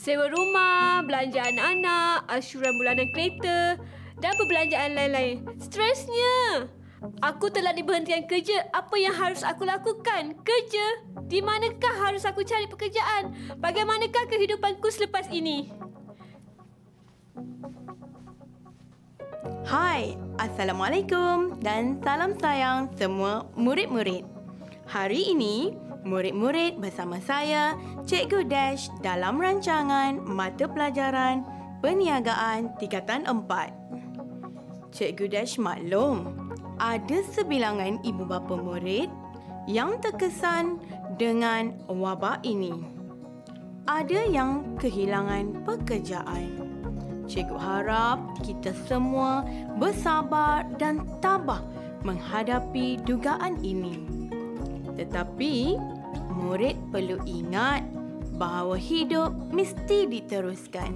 Sewa rumah, belanja anak-anak, asyuran bulanan kereta dan perbelanjaan lain-lain. Stresnya. Aku telah diberhentikan kerja. Apa yang harus aku lakukan? Kerja? Di manakah harus aku cari pekerjaan? Bagaimanakah kehidupanku selepas ini? Hai, Assalamualaikum dan salam sayang semua murid-murid. Hari ini, murid-murid bersama saya, Cikgu Dash dalam rancangan mata pelajaran Perniagaan Tingkatan 4. Cikgu Dash maklum, ada sebilangan ibu bapa murid yang terkesan dengan wabak ini. Ada yang kehilangan pekerjaan. Cikgu harap kita semua bersabar dan tabah menghadapi dugaan ini. Tetapi, murid perlu ingat bahawa hidup mesti diteruskan.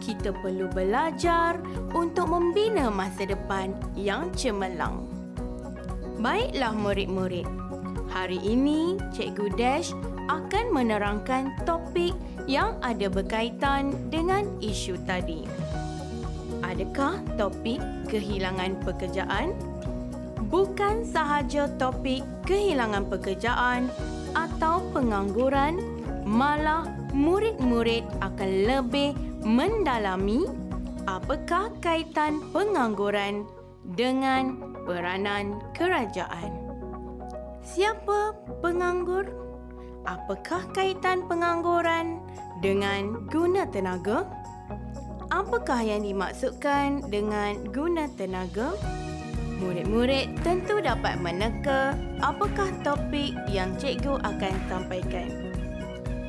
Kita perlu belajar untuk membina masa depan yang cemerlang. Baiklah murid-murid, hari ini Cikgu Dash akan menerangkan topik yang ada berkaitan dengan isu tadi. Adakah topik kehilangan pekerjaan? Bukan sahaja topik kehilangan pekerjaan atau pengangguran, malah murid-murid akan lebih mendalami apakah kaitan pengangguran dengan peranan kerajaan. Siapa penganggur? Apakah kaitan pengangguran dengan guna tenaga? Apakah yang dimaksudkan dengan guna tenaga? Murid-murid tentu dapat meneka apakah topik yang cikgu akan sampaikan.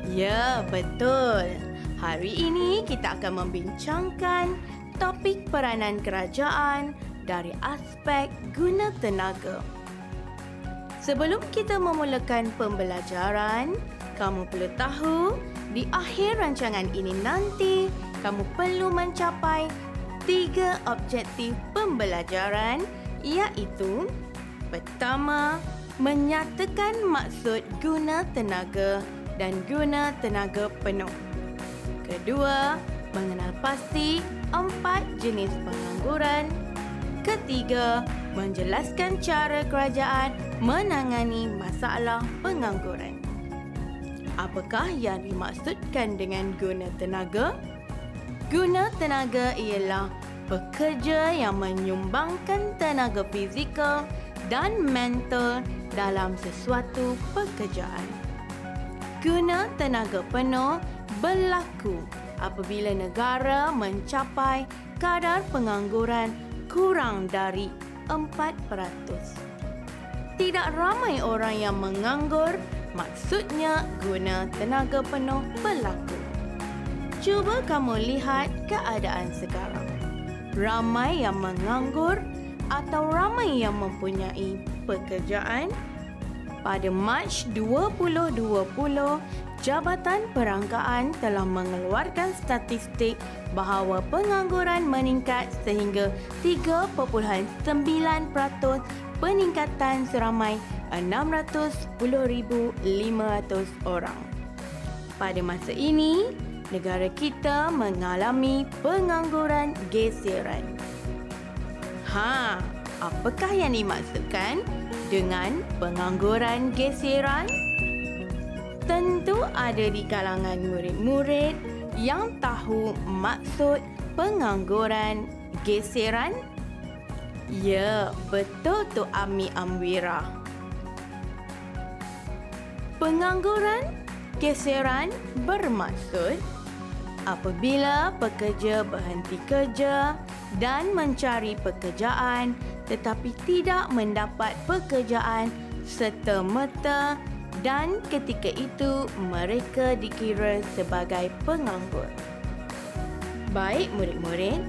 Ya, betul. Hari ini kita akan membincangkan topik peranan kerajaan dari aspek guna tenaga. Sebelum kita memulakan pembelajaran, kamu perlu tahu di akhir rancangan ini nanti kamu perlu mencapai tiga objektif pembelajaran iaitu pertama, menyatakan maksud guna tenaga dan guna tenaga penuh. Kedua, mengenal pasti empat jenis pengangguran. Ketiga, menjelaskan cara kerajaan menangani masalah pengangguran. Apakah yang dimaksudkan dengan guna tenaga? Guna tenaga ialah pekerja yang menyumbangkan tenaga fizikal dan mental dalam sesuatu pekerjaan. Guna tenaga penuh berlaku apabila negara mencapai kadar pengangguran kurang dari 4%. Tidak ramai orang yang menganggur, maksudnya guna tenaga penuh berlaku. Cuba kamu lihat keadaan sekarang. Ramai yang menganggur atau ramai yang mempunyai pekerjaan? Pada Mac 2020, Jabatan Perangkaan telah mengeluarkan statistik bahawa pengangguran meningkat sehingga 3.9% peningkatan seramai 610,500 orang. Pada masa ini, negara kita mengalami pengangguran geseran. Ha, apakah yang dimaksudkan dengan pengangguran geseran? Tentu ada di kalangan murid-murid yang tahu maksud pengangguran geseran. Ya, betul tu Ami Amwira. Pengangguran geseran bermaksud apabila pekerja berhenti kerja dan mencari pekerjaan tetapi tidak mendapat pekerjaan serta-merta dan ketika itu mereka dikira sebagai penganggur. Baik murid-murid,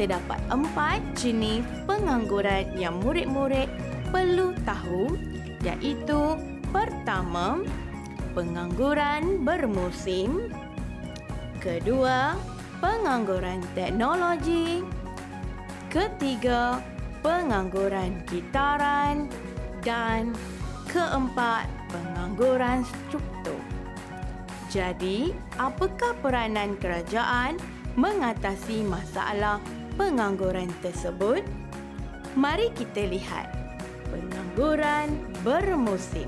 terdapat empat jenis pengangguran yang murid-murid perlu tahu iaitu pertama, pengangguran bermusim. Kedua, pengangguran teknologi. Ketiga, pengangguran kitaran dan keempat, pengangguran struktur. Jadi, apakah peranan kerajaan mengatasi masalah pengangguran tersebut? Mari kita lihat. Pengangguran bermusim.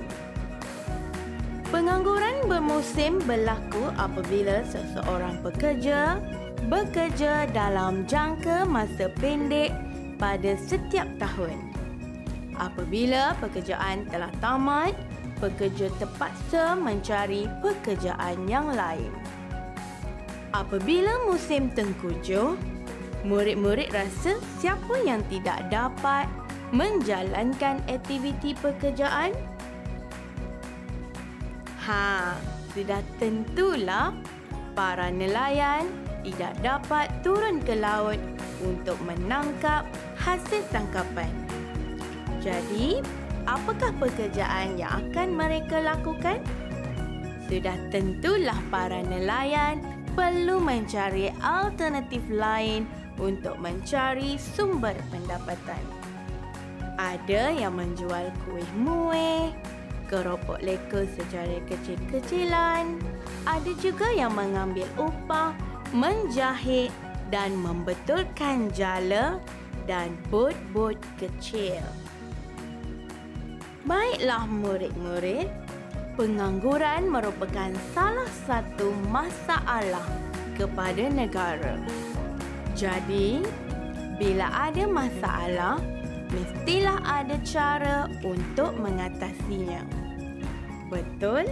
Pengangguran bermusim berlaku apabila seseorang pekerja bekerja dalam jangka masa pendek pada setiap tahun. Apabila pekerjaan telah tamat, pekerja terpaksa mencari pekerjaan yang lain. Apabila musim tengkujuh, murid-murid rasa siapa yang tidak dapat menjalankan aktiviti pekerjaan Ha, sudah tentulah para nelayan tidak dapat turun ke laut untuk menangkap hasil tangkapan. Jadi, apakah pekerjaan yang akan mereka lakukan? Sudah tentulah para nelayan perlu mencari alternatif lain untuk mencari sumber pendapatan. Ada yang menjual kuih muih, keropok leka secara kecil-kecilan. Ada juga yang mengambil upah, menjahit dan membetulkan jala dan bot-bot kecil. Baiklah murid-murid, pengangguran merupakan salah satu masalah kepada negara. Jadi, bila ada masalah, mestilah ada cara untuk mengatasinya. Betul?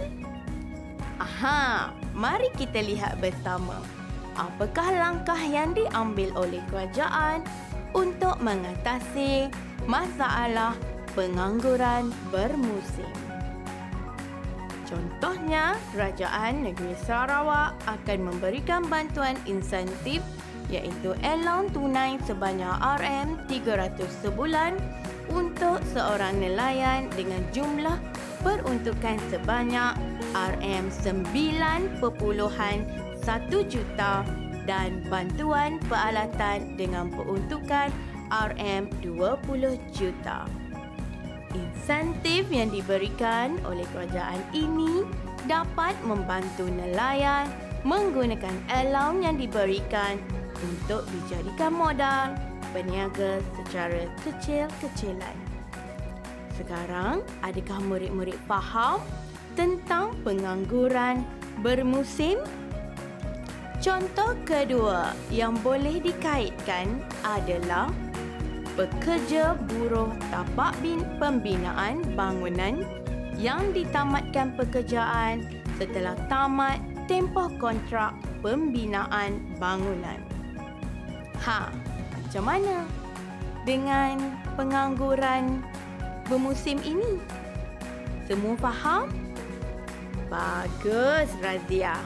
Aha, mari kita lihat bersama. Apakah langkah yang diambil oleh kerajaan untuk mengatasi masalah pengangguran bermusim? Contohnya, Kerajaan Negeri Sarawak akan memberikan bantuan insentif iaitu allowance tunai sebanyak RM300 sebulan untuk seorang nelayan dengan jumlah peruntukan sebanyak RM9.1 juta dan bantuan peralatan dengan peruntukan RM20 juta. Insentif yang diberikan oleh kerajaan ini dapat membantu nelayan menggunakan allowance yang diberikan untuk dijadikan modal berniaga secara kecil-kecilan. Sekarang, adakah murid-murid faham tentang pengangguran bermusim? Contoh kedua yang boleh dikaitkan adalah pekerja buruh tapak bin pembinaan bangunan yang ditamatkan pekerjaan setelah tamat tempoh kontrak pembinaan bangunan. Ha, macam mana dengan pengangguran bermusim ini? Semua faham? Bagus, Razia.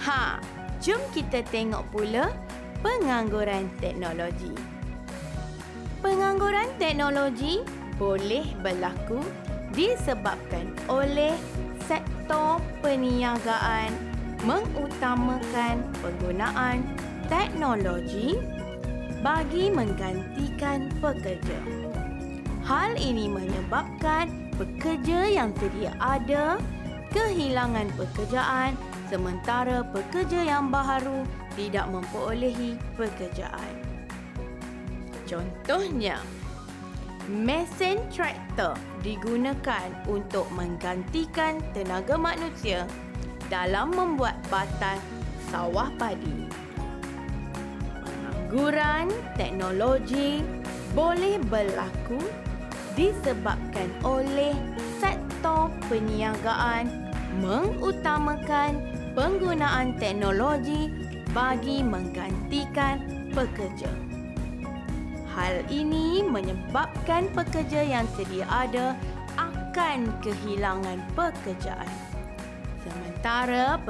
Ha, jom kita tengok pula pengangguran teknologi. Pengangguran teknologi boleh berlaku disebabkan oleh sektor perniagaan mengutamakan penggunaan teknologi bagi menggantikan pekerja. Hal ini menyebabkan pekerja yang sedia ada kehilangan pekerjaan sementara pekerja yang baru tidak memperolehi pekerjaan. Contohnya, mesin traktor digunakan untuk menggantikan tenaga manusia dalam membuat batas sawah padi. Pengangguran teknologi boleh berlaku disebabkan oleh sektor perniagaan mengutamakan penggunaan teknologi bagi menggantikan pekerja. Hal ini menyebabkan pekerja yang sedia ada akan kehilangan pekerjaan. Sementara